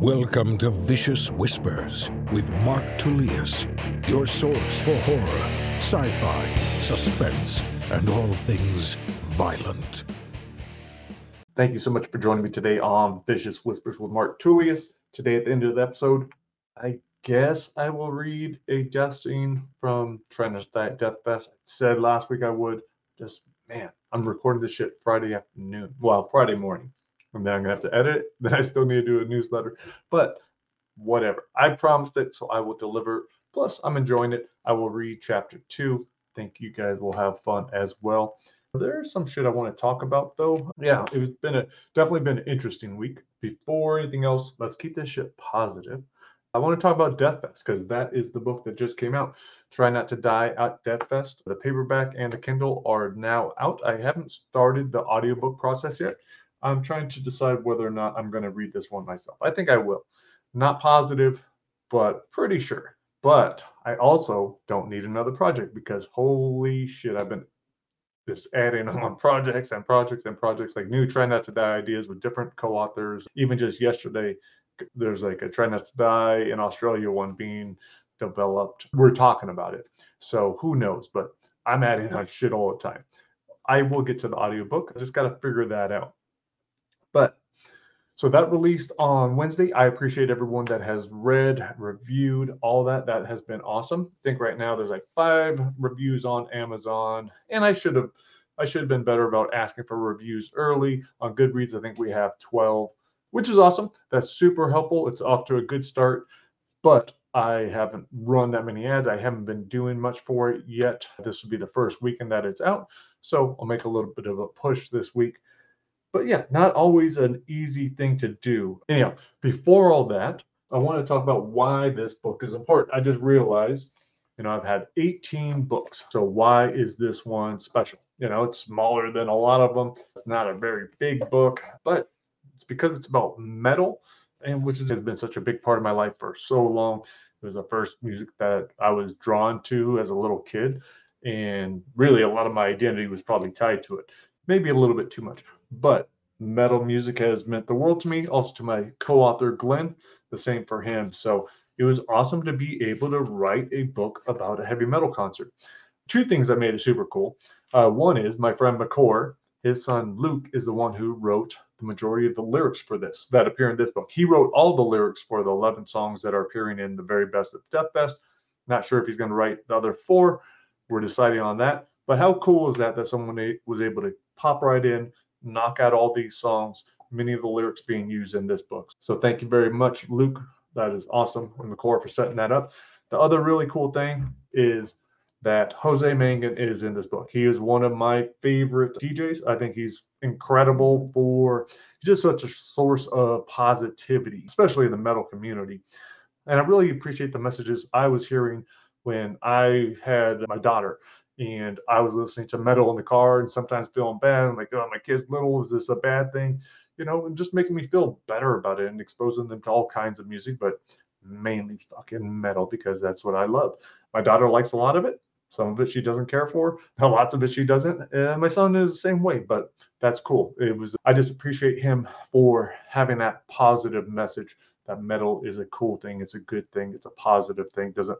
Welcome to Vicious Whispers with Mark Tullius, your source for horror, sci fi, suspense, and all things violent. Thank you so much for joining me today on Vicious Whispers with Mark Tullius. Today, at the end of the episode, I guess I will read a death scene from Die at Dethfest. I said last week I would. Just, man, I'm recording this shit Friday afternoon. Well, Friday morning I'm gonna have to edit it. Then I still need to do a newsletter, but whatever. I promised it, so I will deliver. Plus, I'm enjoying it. I will read chapter two. Think you guys will have fun as well. There's some shit I want to talk about though. Yeah, it's been a definitely been an interesting week. Before anything else, let's keep this shit positive. I want to talk about Dethfest because that is the book that just came out. Try Not to Die at Dethfest. The paperback and the Kindle are now out. I haven't started the audiobook process yet. I'm trying to decide whether or not I'm going to read this one myself. I think I will. Not positive, but pretty sure. But I also don't need another project because holy shit, I've been just adding on projects and projects and projects like new try not to die ideas with different co-authors. Even just yesterday, there's like a try not to die in Australia one being developed. We're talking about it. So who knows? But I'm adding on shit all the time. I will get to the audiobook. I just got to figure that out. So that released on Wednesday. I appreciate everyone that has read, reviewed, all that. That has been awesome. I think right now there's like five reviews on Amazon, and I should have I should have been better about asking for reviews early. On Goodreads, I think we have 12, which is awesome. That's super helpful. It's off to a good start, but I haven't run that many ads. I haven't been doing much for it yet. This will be the first weekend that it's out. So I'll make a little bit of a push this week but yeah, not always an easy thing to do. Anyhow, before all that, I want to talk about why this book is important. I just realized, you know, I've had 18 books. So why is this one special? You know, it's smaller than a lot of them. Not a very big book, but it's because it's about metal, and which has been such a big part of my life for so long. It was the first music that I was drawn to as a little kid. And really, a lot of my identity was probably tied to it. Maybe a little bit too much. But metal music has meant the world to me, also to my co author, Glenn, the same for him. So it was awesome to be able to write a book about a heavy metal concert. Two things that made it super cool. Uh, one is my friend McCore, his son Luke, is the one who wrote the majority of the lyrics for this that appear in this book. He wrote all the lyrics for the 11 songs that are appearing in the very best of Dethfest. Not sure if he's going to write the other four. We're deciding on that. But how cool is that that someone was able to pop right in, knock out all these songs, many of the lyrics being used in this book. So thank you very much, Luke. That is awesome. And the core for setting that up. The other really cool thing is that Jose Mangin is in this book. He is one of my favorite DJs. I think he's incredible for just such a source of positivity, especially in the metal community. And I really appreciate the messages I was hearing when I had my daughter and I was listening to metal in the car and sometimes feeling bad. I'm like, oh, my kid's little. Is this a bad thing? You know, and just making me feel better about it and exposing them to all kinds of music, but mainly fucking metal because that's what I love. My daughter likes a lot of it. Some of it she doesn't care for. Lots of it she doesn't. And my son is the same way, but that's cool. It was, I just appreciate him for having that positive message that metal is a cool thing. It's a good thing. It's a positive thing. Doesn't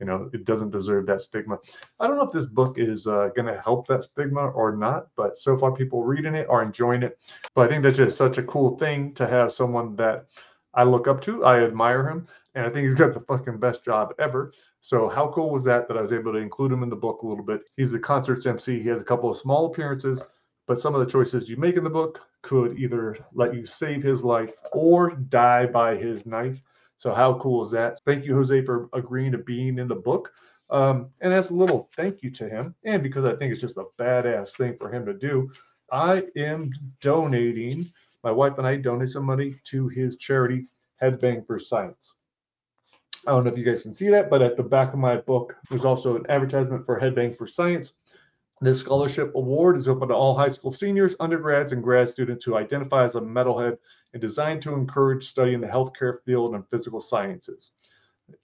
you know it doesn't deserve that stigma. I don't know if this book is uh, going to help that stigma or not but so far people reading it are enjoying it. But i think that's just such a cool thing to have someone that i look up to i admire him and i think he's got the fucking best job ever. So how cool was that that i was able to include him in the book a little bit? He's the concerts mc he has a couple of small appearances but some of the choices you make in the book could either let you save his life or die by his knife so how cool is that? Thank you, Jose, for agreeing to being in the book. Um, and as a little thank you to him, and because I think it's just a badass thing for him to do, I am donating. My wife and I donate some money to his charity, Headbang for Science. I don't know if you guys can see that, but at the back of my book, there's also an advertisement for Headbang for Science. This scholarship award is open to all high school seniors, undergrads, and grad students who identify as a metalhead and designed to encourage study in the healthcare field and physical sciences.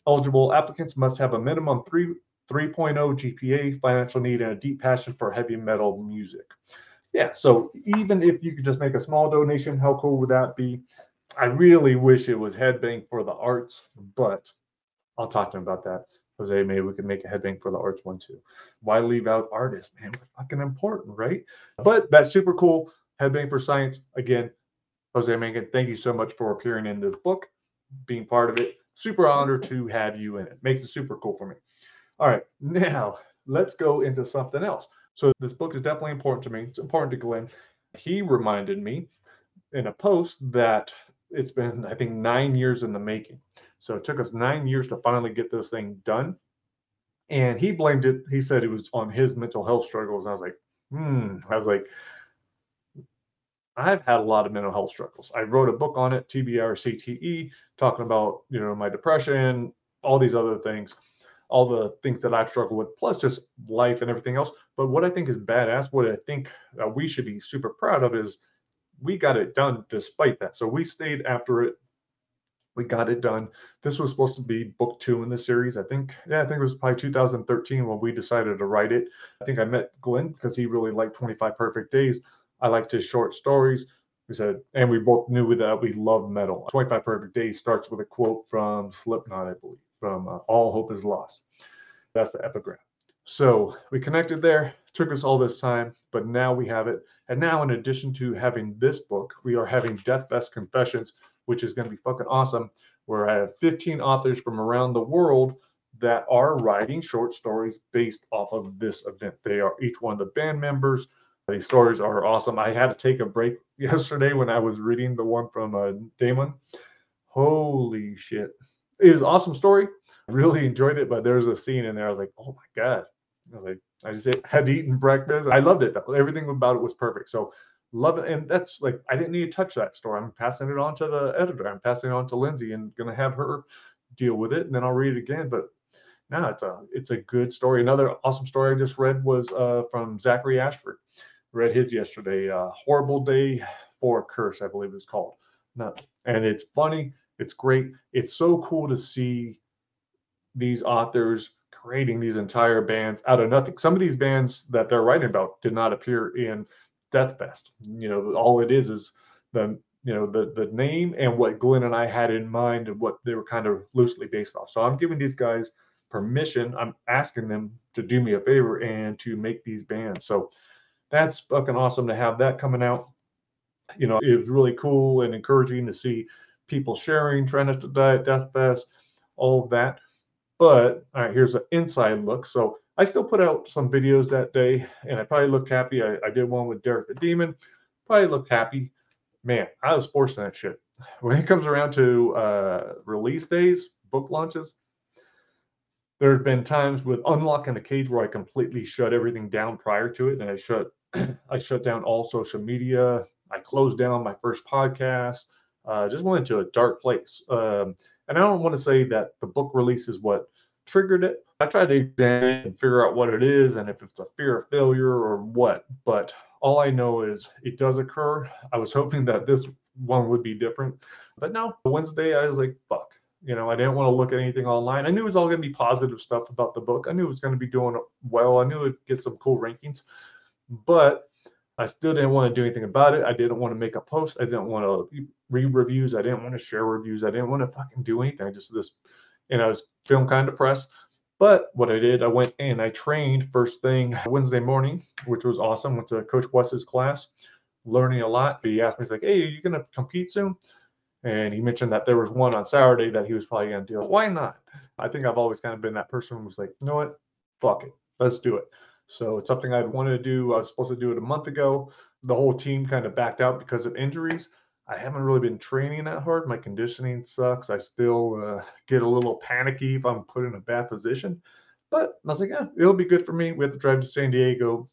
Eligible applicants must have a minimum 3, 3.0 GPA, financial need, and a deep passion for heavy metal music. Yeah, so even if you could just make a small donation, how cool would that be? I really wish it was headbang for the arts, but I'll talk to him about that. Jose, maybe we could make a headbang for the arts one too. Why leave out artists, man? Fucking important, right? But that's super cool. Headbang for science. Again, Jose Mangin, thank you so much for appearing in the book, being part of it. Super honored to have you in it. Makes it super cool for me. All right, now let's go into something else. So this book is definitely important to me. It's important to Glenn. He reminded me in a post that it's been, I think, nine years in the making. So it took us nine years to finally get this thing done. And he blamed it. He said it was on his mental health struggles. And I was like, hmm. I was like, I've had a lot of mental health struggles. I wrote a book on it, TBR CTE, talking about, you know, my depression, all these other things, all the things that I've struggled with, plus just life and everything else. But what I think is badass, what I think that we should be super proud of is we got it done despite that. So we stayed after it. We got it done. This was supposed to be book two in the series. I think, yeah, I think it was probably 2013 when we decided to write it. I think I met Glenn because he really liked 25 Perfect Days. I liked his short stories. We said, and we both knew that we love metal. 25 Perfect Days starts with a quote from Slipknot, I believe, from uh, All Hope is Lost. That's the epigram. So we connected there. Took us all this time, but now we have it. And now, in addition to having this book, we are having Dethfest Confessions, which is going to be fucking awesome. Where I have 15 authors from around the world that are writing short stories based off of this event. They are each one of the band members. These stories are awesome. I had to take a break yesterday when I was reading the one from uh, Damon. Holy shit. It is awesome story. I really enjoyed it, but there's a scene in there. I was like, oh my God. I was like, I just had eaten breakfast. I loved it. Everything about it was perfect. So love it. And that's like I didn't need to touch that story. I'm passing it on to the editor. I'm passing it on to Lindsay and gonna have her deal with it, and then I'll read it again. But now it's a it's a good story. Another awesome story I just read was uh, from Zachary Ashford. Read his yesterday. Uh, Horrible Day for a Curse, I believe it's called. No, and it's funny. It's great. It's so cool to see these authors creating these entire bands out of nothing. Some of these bands that they're writing about did not appear in Dethfest. You know, all it is is the you know the the name and what Glenn and I had in mind and what they were kind of loosely based off. So I'm giving these guys permission. I'm asking them to do me a favor and to make these bands. So that's fucking awesome to have that coming out. You know, it was really cool and encouraging to see people sharing Trend to Die at Dethfest, all of that. But all right, here's an inside look. So I still put out some videos that day, and I probably looked happy. I, I did one with Derek the Demon, probably looked happy. Man, I was forcing that shit. When it comes around to uh, release days, book launches, there have been times with unlocking the cage where I completely shut everything down prior to it, and I shut I shut down all social media. I closed down my first podcast. Uh, just went into a dark place. Um, and I don't want to say that the book release is what triggered it. I tried to examine and figure out what it is and if it's a fear of failure or what. But all I know is it does occur. I was hoping that this one would be different. But no, Wednesday I was like, fuck. You know, I didn't want to look at anything online. I knew it was all going to be positive stuff about the book. I knew it was going to be doing well. I knew it'd get some cool rankings. But I still didn't want to do anything about it. I didn't want to make a post. I didn't want to read reviews. I didn't want to share reviews. I didn't want to fucking do anything. I just this, and I was feeling kind of depressed. But what I did, I went and I trained first thing Wednesday morning, which was awesome. Went to Coach Wes's class, learning a lot. He asked me, he's like, "Hey, are you gonna compete soon?" And he mentioned that there was one on Saturday that he was probably gonna do. Why not? I think I've always kind of been that person who was like, you know what, fuck it, let's do it. So it's something I'd wanted to do. I was supposed to do it a month ago. The whole team kind of backed out because of injuries. I haven't really been training that hard. My conditioning sucks. I still uh, get a little panicky if I'm put in a bad position. But I was like, yeah, it'll be good for me. We have to drive to San Diego.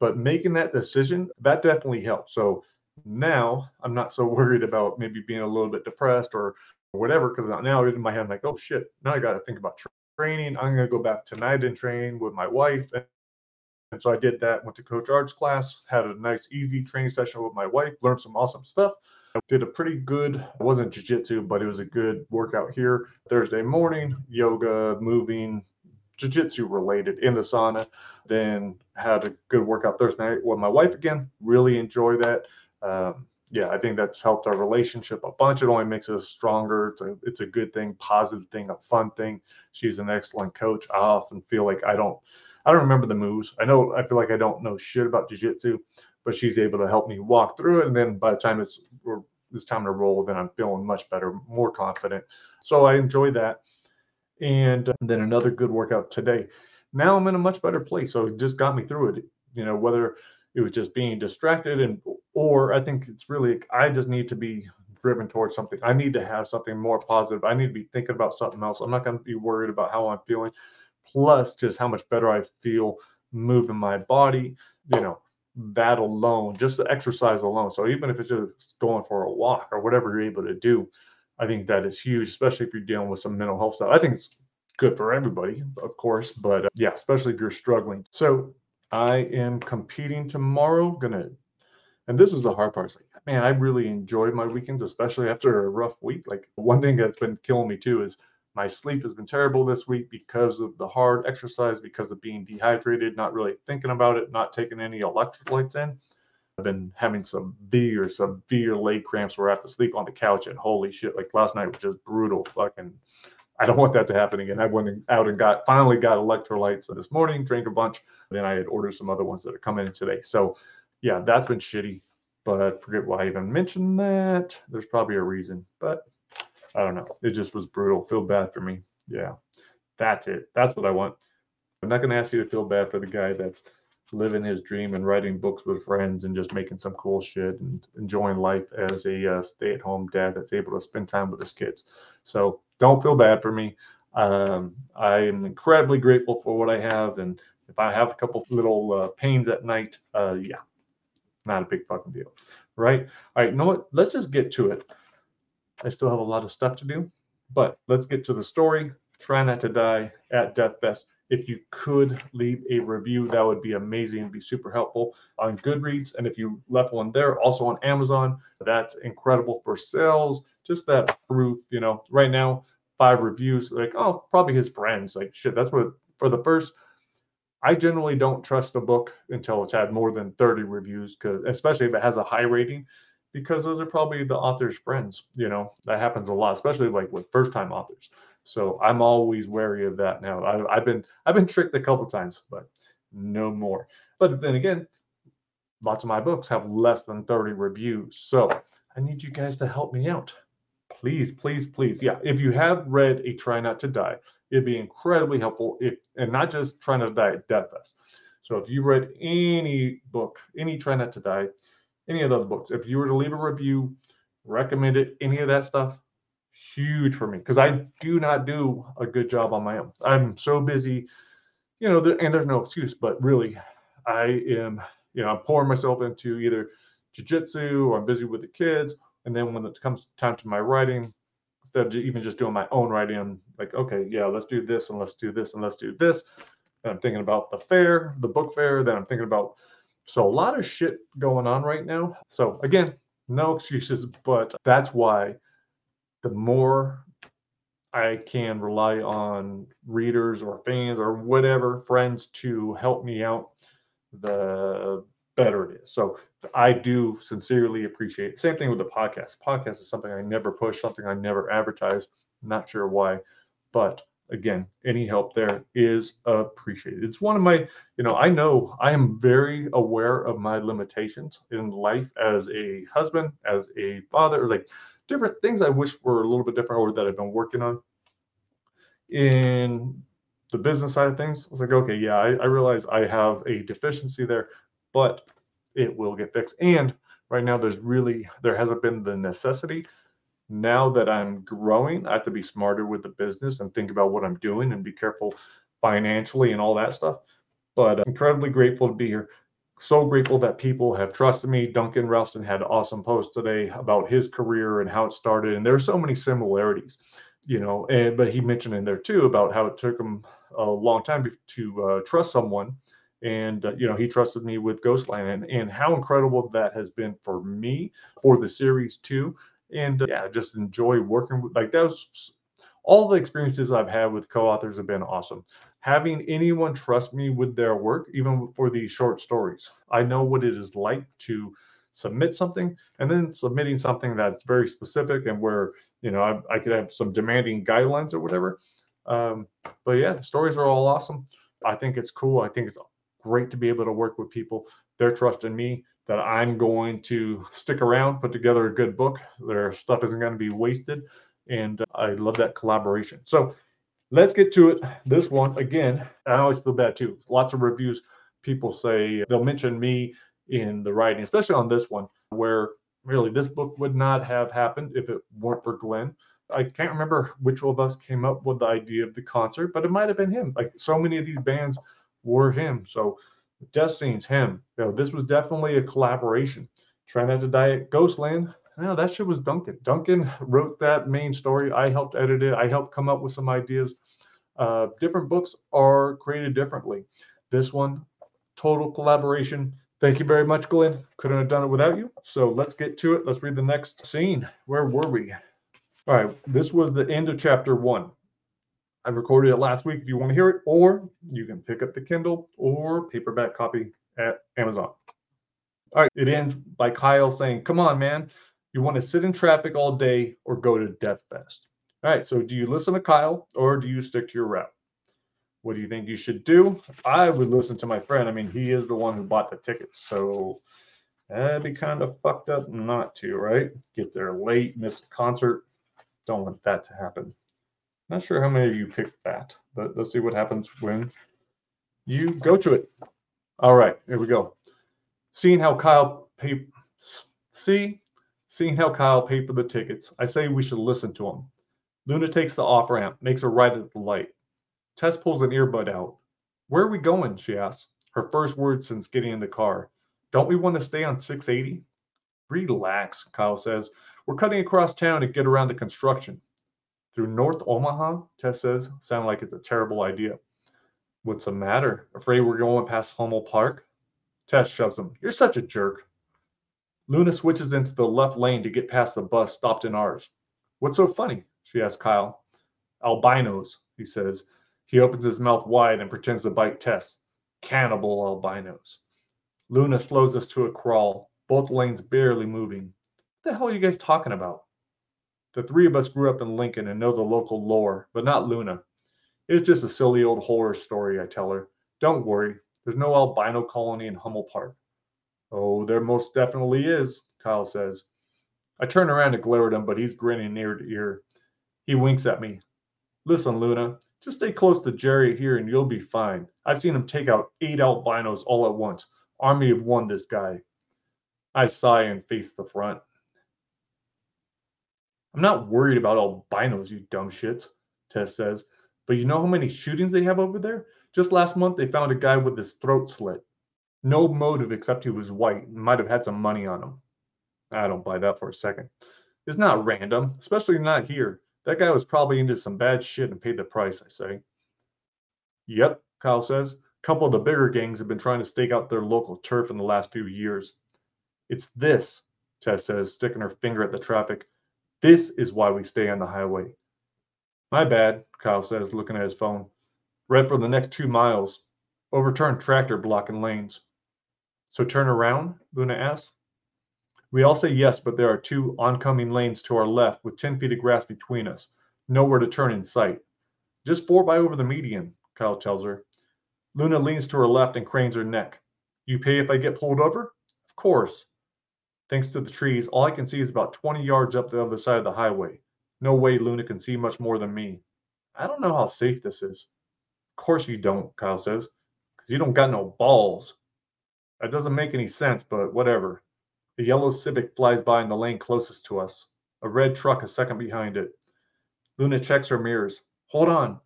But making that decision, that definitely helped. So now I'm not so worried about maybe being a little bit depressed or whatever, because now in my head, I'm like, oh shit, now I got to think about training. I'm going to go back tonight and train with my wife and so I did that, went to Coach Art's class, had a nice, easy training session with my wife, learned some awesome stuff. I did a pretty good, it wasn't jiu-jitsu, but it was a good workout here. Thursday morning, yoga, moving, jiu-jitsu related in the sauna. Then had a good workout Thursday night with my wife again. Really enjoy that. Um, yeah, I think that's helped our relationship a bunch. It only makes us stronger. It's a it's a good thing, positive thing, a fun thing. She's an excellent coach. I often feel like I don't I don't remember the moves. I know I feel like I don't know shit about jiu-jitsu, but she's able to help me walk through it. And then by the time it's it's time to roll, then I'm feeling much better, more confident. So I enjoy that. And um, then another good workout today. Now I'm in a much better place. So it just got me through it. You know, whether it was just being distracted and or I think it's really I just need to be driven towards something. I need to have something more positive. I need to be thinking about something else. I'm not going to be worried about how I'm feeling. Plus, just how much better I feel moving my body. You know, that alone, just the exercise alone. So even if it's just going for a walk or whatever you're able to do, I think that is huge, especially if you're dealing with some mental health stuff. I think it's good for everybody, of course, but uh, yeah, especially if you're struggling. So I am competing tomorrow. Gonna, and this is the hard part. It's like, man, I really enjoy my weekends, especially after a rough week. Like one thing that's been killing me too is my sleep has been terrible this week because of the hard exercise, because of being dehydrated, not really thinking about it, not taking any electrolytes in. I've been having some severe, severe leg cramps where I have to sleep on the couch, and holy shit, like last night was just brutal. Fucking, I don't want that to happen again. I went out and got finally got electrolytes this morning, drank a bunch. Then I had ordered some other ones that are coming in today. So, yeah, that's been shitty. But forget why I even mentioned that. There's probably a reason, but I don't know. It just was brutal. Feel bad for me. Yeah, that's it. That's what I want. I'm not going to ask you to feel bad for the guy that's living his dream and writing books with friends and just making some cool shit and enjoying life as a uh, stay-at-home dad that's able to spend time with his kids. So don't feel bad for me. Um, I am incredibly grateful for what I have, and if I have a couple little uh, pains at night, uh, yeah, not a big fucking deal, right? All right, you know what? Let's just get to it. I still have a lot of stuff to do, but let's get to the story. Try not to die at Dethfest. If you could leave a review, that would be amazing be super helpful on Goodreads. And if you left one there, also on Amazon, that's incredible for sales. Just that proof, you know, right now, five reviews, like, oh, probably his friends. Like, shit, that's what for the first. I generally don't trust a book until it's had more than 30 reviews, because especially if it has a high rating, because those are probably the author's friends. You know, that happens a lot, especially like with first time authors. So I'm always wary of that now. I, have been I've been tricked a couple times, but no more. But then again, lots of my books have less than 30 reviews. So I need you guys to help me out. Please, please, please. Yeah, if you have read a Try Not to Die, it'd be incredibly helpful if and not just Try Not to Die at Dethfest. So if you read any book, any Try Not to Die, any of those books. If you were to leave a review, recommend it, any of that stuff, huge for me because I do not do a good job on my own. I'm so busy, you know, and there's no excuse, but really, I am, you know, I'm pouring myself into either jujitsu or I'm busy with the kids. And then when it comes time to my writing, instead of even just doing my own writing, I'm like, okay, yeah, let's do this and let's do this and let's do this. And I'm thinking about the fair, the book fair. Then I'm thinking about so a lot of shit going on right now. So again, no excuses, but that's why the more I can rely on readers or fans or whatever friends to help me out, the better it is. So I do sincerely appreciate. Same thing with the podcast. Podcast is something I never push, something I never advertise. Not sure why, but again, any help there is appreciated. It's one of my, you know, I know I am very aware of my limitations in life as a husband, as a father, like different things I wish were a little bit different or that I've been working on. In the business side of things, I was like, okay, yeah, I, I realize I have a deficiency there, but it will get fixed. And right now, there's really, there hasn't been the necessity now that I'm growing, I have to be smarter with the business and think about what I'm doing and be careful financially and all that stuff. But I'm incredibly grateful to be here. So grateful that people have trusted me. Duncan Ralston had an awesome post today about his career and how it started. And there are so many similarities, you know, and but he mentioned in there too about how it took him a long time to uh, trust someone and uh, you know he trusted me with ghostland and, and how incredible that has been for me for the series too and uh, yeah, just enjoy working with like those. All the experiences I've had with co-authors have been awesome. Having anyone trust me with their work, even for these short stories, I know what it is like to submit something and then submitting something that's very specific and where you know I, I could have some demanding guidelines or whatever. Um, but yeah, the stories are all awesome. I think it's cool. I think it's great to be able to work with people. They're trusting me that I'm going to stick around, put together a good book. Their stuff isn't going to be wasted. And uh, I love that collaboration. So let's get to it. This one, again, I always feel bad too. Lots of reviews, people say they'll mention me in the writing, especially on this one, where really this book would not have happened if it weren't for Glenn. I can't remember which of us came up with the idea of the concert, but it might have been him. Like so many of these bands were him. So Death Scenes, him. You know, this was definitely a collaboration. Try not to die at Ghostland. No, that shit was Duncan. Duncan wrote that main story. I helped edit it. I helped come up with some ideas. Uh, different books are created differently. This one, total collaboration. Thank you very much, Glenn. Couldn't have done it without you. So let's get to it. Let's read the next scene. Where were we? All right, this was the end of chapter one. I recorded it last week if you want to hear it, or you can pick up the Kindle or paperback copy at Amazon. All right, it ends by Kyle saying, Come on, man. You want to sit in traffic all day or go to Death Fest? All right, so do you listen to Kyle or do you stick to your route? What do you think you should do? I would listen to my friend. I mean, he is the one who bought the tickets. So that'd be kind of fucked up not to, right? Get there late, miss the concert. Don't want that to happen. Not sure how many of you picked that, but let's see what happens when you go to it. All right, here we go. Seeing how Kyle paid, see, seeing how Kyle paid for the tickets, I say we should listen to him. Luna takes the off ramp, makes a right at the light. Tess pulls an earbud out. Where are we going? She asks. Her first words since getting in the car. Don't we want to stay on 680? Relax, Kyle says. We're cutting across town to get around the construction. Through North Omaha, Tess says. Sound like it's a terrible idea. What's the matter? Afraid we're going past Hummel Park? Tess shoves him. You're such a jerk. Luna switches into the left lane to get past the bus stopped in ours. What's so funny? She asks Kyle. Albinos, he says. He opens his mouth wide and pretends to bite Tess. Cannibal albinos. Luna slows us to a crawl, both lanes barely moving. What the hell are you guys talking about? The three of us grew up in Lincoln and know the local lore, but not Luna. It's just a silly old horror story, I tell her. Don't worry, there's no albino colony in Hummel Park. Oh, there most definitely is, Kyle says. I turn around to glare at him, but he's grinning ear to ear. He winks at me. Listen, Luna, just stay close to Jerry here and you'll be fine. I've seen him take out eight albinos all at once. Army of one, this guy. I sigh and face the front. I'm not worried about albinos, you dumb shits, Tess says. But you know how many shootings they have over there? Just last month, they found a guy with his throat slit. No motive except he was white and might have had some money on him. I don't buy that for a second. It's not random, especially not here. That guy was probably into some bad shit and paid the price, I say. Yep, Kyle says. A couple of the bigger gangs have been trying to stake out their local turf in the last few years. It's this, Tess says, sticking her finger at the traffic. This is why we stay on the highway. My bad, Kyle says, looking at his phone. Red for the next two miles. Overturned tractor blocking lanes. So turn around? Luna asks. We all say yes, but there are two oncoming lanes to our left with 10 feet of grass between us. Nowhere to turn in sight. Just four by over the median, Kyle tells her. Luna leans to her left and cranes her neck. You pay if I get pulled over? Of course. Thanks to the trees, all I can see is about 20 yards up the other side of the highway. No way Luna can see much more than me. I don't know how safe this is. Of course you don't, Kyle says, because you don't got no balls. That doesn't make any sense, but whatever. The yellow Civic flies by in the lane closest to us, a red truck a second behind it. Luna checks her mirrors. Hold on.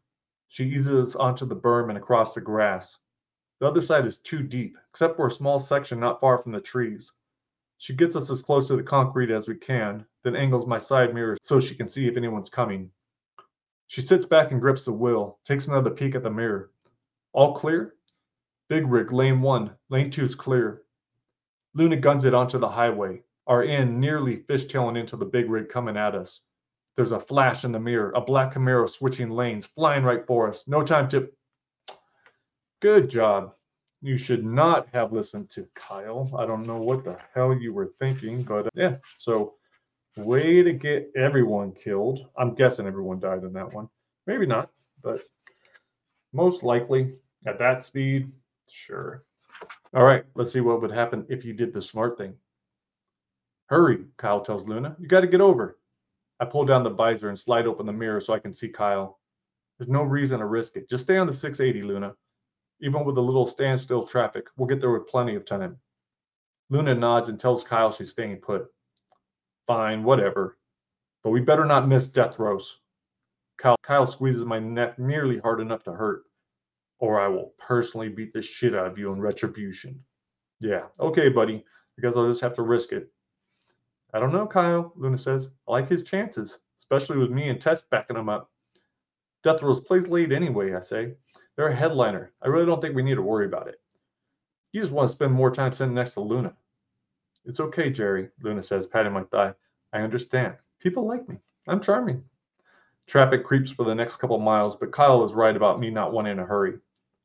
She eases onto the berm and across the grass. The other side is too deep, except for a small section not far from the trees. She gets us as close to the concrete as we can, then angles my side mirror so she can see if anyone's coming. She sits back and grips the wheel, takes another peek at the mirror. All clear? Big rig, lane one. Lane two is clear. Luna guns it onto the highway, our end nearly fishtailing into the big rig coming at us. There's a flash in the mirror, a black Camaro switching lanes, flying right for us. No time to. Good job. You should not have listened to Kyle. I don't know what the hell you were thinking, but uh, yeah. So, way to get everyone killed. I'm guessing everyone died in that one. Maybe not, but most likely at that speed, sure. All right, let's see what would happen if you did the smart thing. Hurry, Kyle tells Luna. You got to get over. I pull down the visor and slide open the mirror so I can see Kyle. There's no reason to risk it. Just stay on the 680, Luna. Even with a little standstill traffic, we'll get there with plenty of time. Luna nods and tells Kyle she's staying put. Fine, whatever. But we better not miss death throws. Kyle, Kyle squeezes my neck nearly hard enough to hurt, or I will personally beat the shit out of you in retribution. Yeah, okay, buddy. Because I'll just have to risk it. I don't know, Kyle, Luna says. I like his chances, especially with me and Tess backing him up. Death Throws plays late anyway, I say. They're a headliner. I really don't think we need to worry about it. You just want to spend more time sitting next to Luna. It's okay, Jerry, Luna says, patting my thigh. I understand. People like me. I'm charming. Traffic creeps for the next couple miles, but Kyle is right about me not wanting to hurry.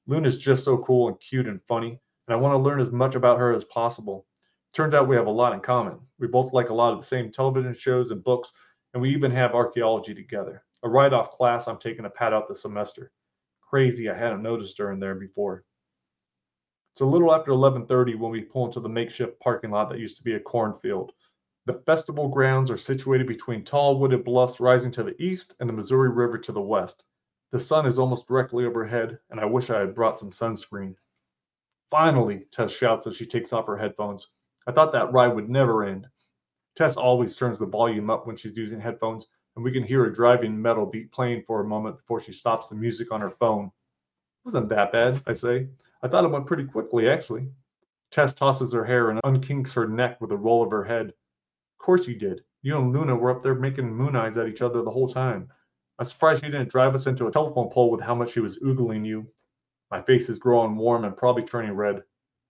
Luna's just so cool and cute and funny, and I want to learn as much about her as possible. Turns out we have a lot in common. We both like a lot of the same television shows and books, and we even have archaeology together. A write off class I'm taking to pad out the semester. Crazy, I hadn't noticed her in there before. It's a little after 11:30 when we pull into the makeshift parking lot that used to be a cornfield. The festival grounds are situated between tall wooded bluffs rising to the east and the Missouri River to the west. The sun is almost directly overhead, and I wish I had brought some sunscreen. Finally, Tess shouts as she takes off her headphones. I thought that ride would never end. Tess always turns the volume up when she's using headphones, and we can hear a driving metal beat playing for a moment before she stops the music on her phone. It wasn't that bad, I say. I thought it went pretty quickly, actually. Tess tosses her hair and unkinks her neck with a roll of her head Of course you did. You and Luna were up there making moon eyes at each other the whole time. I'm surprised she didn't drive us into a telephone pole with how much she was oogling you. My face is growing warm and probably turning red.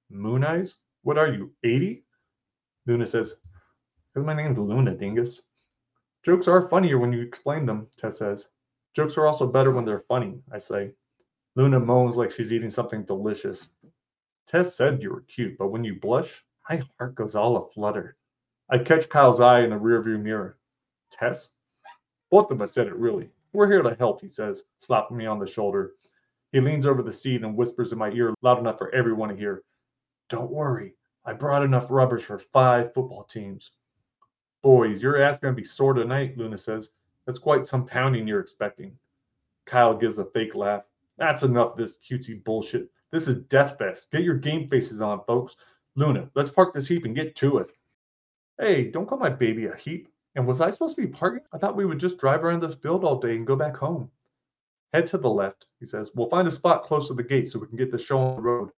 Moon eyes? What are you, 80? Luna says, Because my name's Luna, dingus. Jokes are funnier when you explain them, Tess says. Jokes are also better when they're funny, I say. Luna moans like she's eating something delicious. Tess said you were cute, but when you blush, my heart goes all aflutter. I catch Kyle's eye in the rearview mirror. Tess? Both of us said it really. We're here to help, he says, slapping me on the shoulder. He leans over the seat and whispers in my ear loud enough for everyone to hear. Don't worry, I brought enough rubbers for five football teams. Boys, your ass gonna be sore tonight, Luna says. That's quite some pounding you're expecting. Kyle gives a fake laugh. That's enough this cutesy bullshit. This is Dethfest. Get your game faces on, folks. Luna, let's park this heap and get to it. Hey, don't call my baby a heap. And was I supposed to be parking? I thought we would just drive around this field all day and go back home. Head to the left, he says. We'll find a spot close to the gate so we can get the show on the road.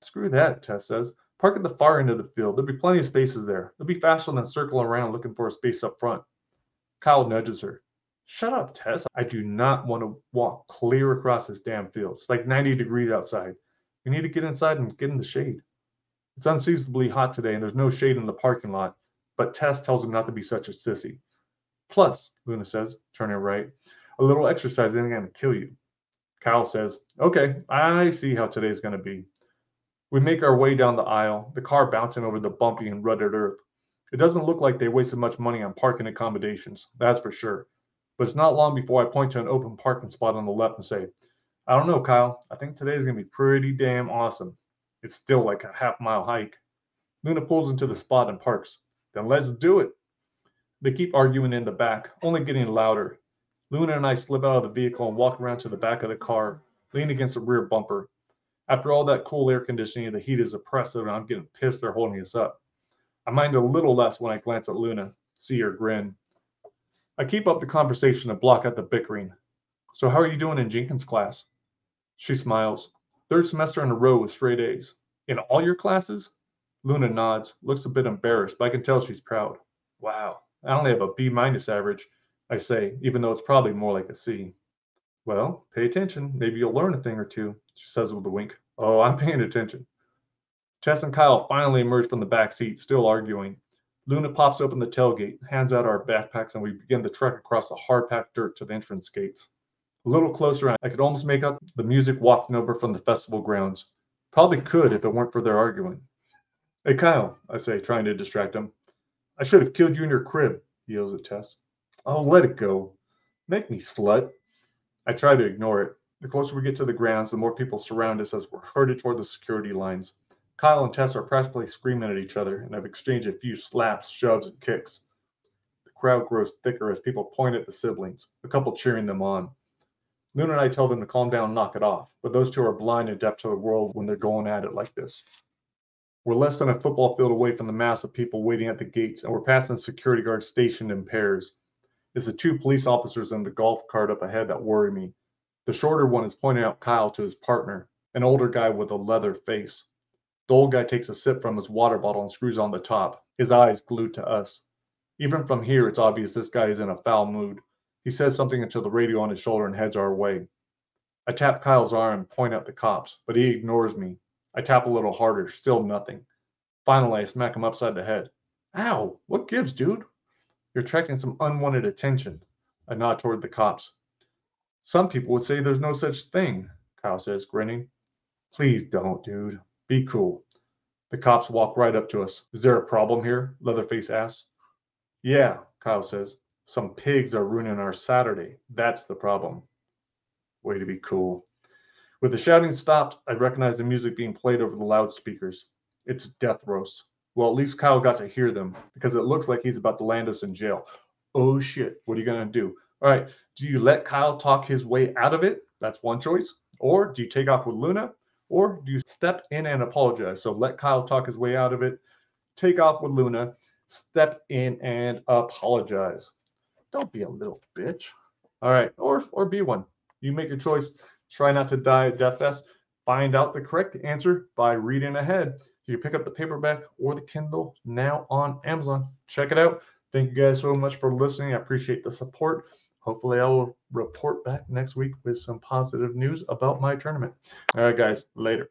Screw that, Tess says. Park at the far end of the field. There'll be plenty of spaces there. It'll be faster than circling around looking for a space up front. Kyle nudges her. Shut up, Tess. I do not want to walk clear across this damn field. It's like 90 degrees outside. We need to get inside and get in the shade. It's unseasonably hot today, and there's no shade in the parking lot but Tess tells him not to be such a sissy. Plus, Luna says, turning right, a little exercise isn't going to kill you. Kyle says, Okay, I see how today's going to be. We make our way down the aisle, the car bouncing over the bumpy and rutted earth. It doesn't look like they wasted much money on parking accommodations, that's for sure. But it's not long before I point to an open parking spot on the left and say, I don't know, Kyle. I think today's going to be pretty damn awesome. It's still like a half mile hike. Luna pulls into the spot and parks. Then let's do it. They keep arguing in the back, only getting louder. Luna and I slip out of the vehicle and walk around to the back of the car, lean against the rear bumper. After all that cool air conditioning, the heat is oppressive and I'm getting pissed they're holding us up. I mind a little less when I glance at Luna, see her grin. I keep up the conversation and block out the bickering. So, how are you doing in Jenkins' class? She smiles. Third semester in a row with straight A's. In all your classes? Luna nods, looks a bit embarrassed, but I can tell she's proud. Wow, I only have a B minus average, I say, even though it's probably more like a C. Well, pay attention. Maybe you'll learn a thing or two, she says with a wink. Oh, I'm paying attention. Tess and Kyle finally emerge from the back seat, still arguing. Luna pops open the tailgate, hands out our backpacks, and we begin the trek across the hard packed dirt to the entrance gates. A little closer, I could almost make out the music wafting over from the festival grounds. Probably could if it weren't for their arguing. Hey, Kyle, I say, trying to distract him. I should have killed you in your crib, he yells at Tess. Oh, let it go. Make me slut. I try to ignore it. The closer we get to the grounds, the more people surround us as we're herded toward the security lines. Kyle and Tess are practically screaming at each other and have exchanged a few slaps, shoves, and kicks. The crowd grows thicker as people point at the siblings, a couple cheering them on. Luna and I tell them to calm down and knock it off, but those two are blind and deaf to the world when they're going at it like this. We're less than a football field away from the mass of people waiting at the gates, and we're passing security guards stationed in pairs. It's the two police officers in the golf cart up ahead that worry me. The shorter one is pointing out Kyle to his partner, an older guy with a leather face. The old guy takes a sip from his water bottle and screws on the top, his eyes glued to us. Even from here, it's obvious this guy is in a foul mood. He says something into the radio on his shoulder and heads our way. I tap Kyle's arm and point at the cops, but he ignores me. I tap a little harder, still nothing. Finally, I smack him upside the head. Ow, what gives, dude? You're attracting some unwanted attention. I nod toward the cops. Some people would say there's no such thing, Kyle says, grinning. Please don't, dude. Be cool. The cops walk right up to us. Is there a problem here? Leatherface asks. Yeah, Kyle says. Some pigs are ruining our Saturday. That's the problem. Way to be cool. With the shouting stopped, I recognize the music being played over the loudspeakers. It's Death Roast. Well, at least Kyle got to hear them because it looks like he's about to land us in jail. Oh shit, what are you going to do? All right, do you let Kyle talk his way out of it? That's one choice. Or do you take off with Luna? Or do you step in and apologize? So let Kyle talk his way out of it, take off with Luna, step in and apologize. Don't be a little bitch. All right, or or be one. You make your choice. Try not to die at Dethfest. Find out the correct answer by reading ahead. You pick up the paperback or the Kindle now on Amazon. Check it out. Thank you guys so much for listening. I appreciate the support. Hopefully, I will report back next week with some positive news about my tournament. All right, guys, later.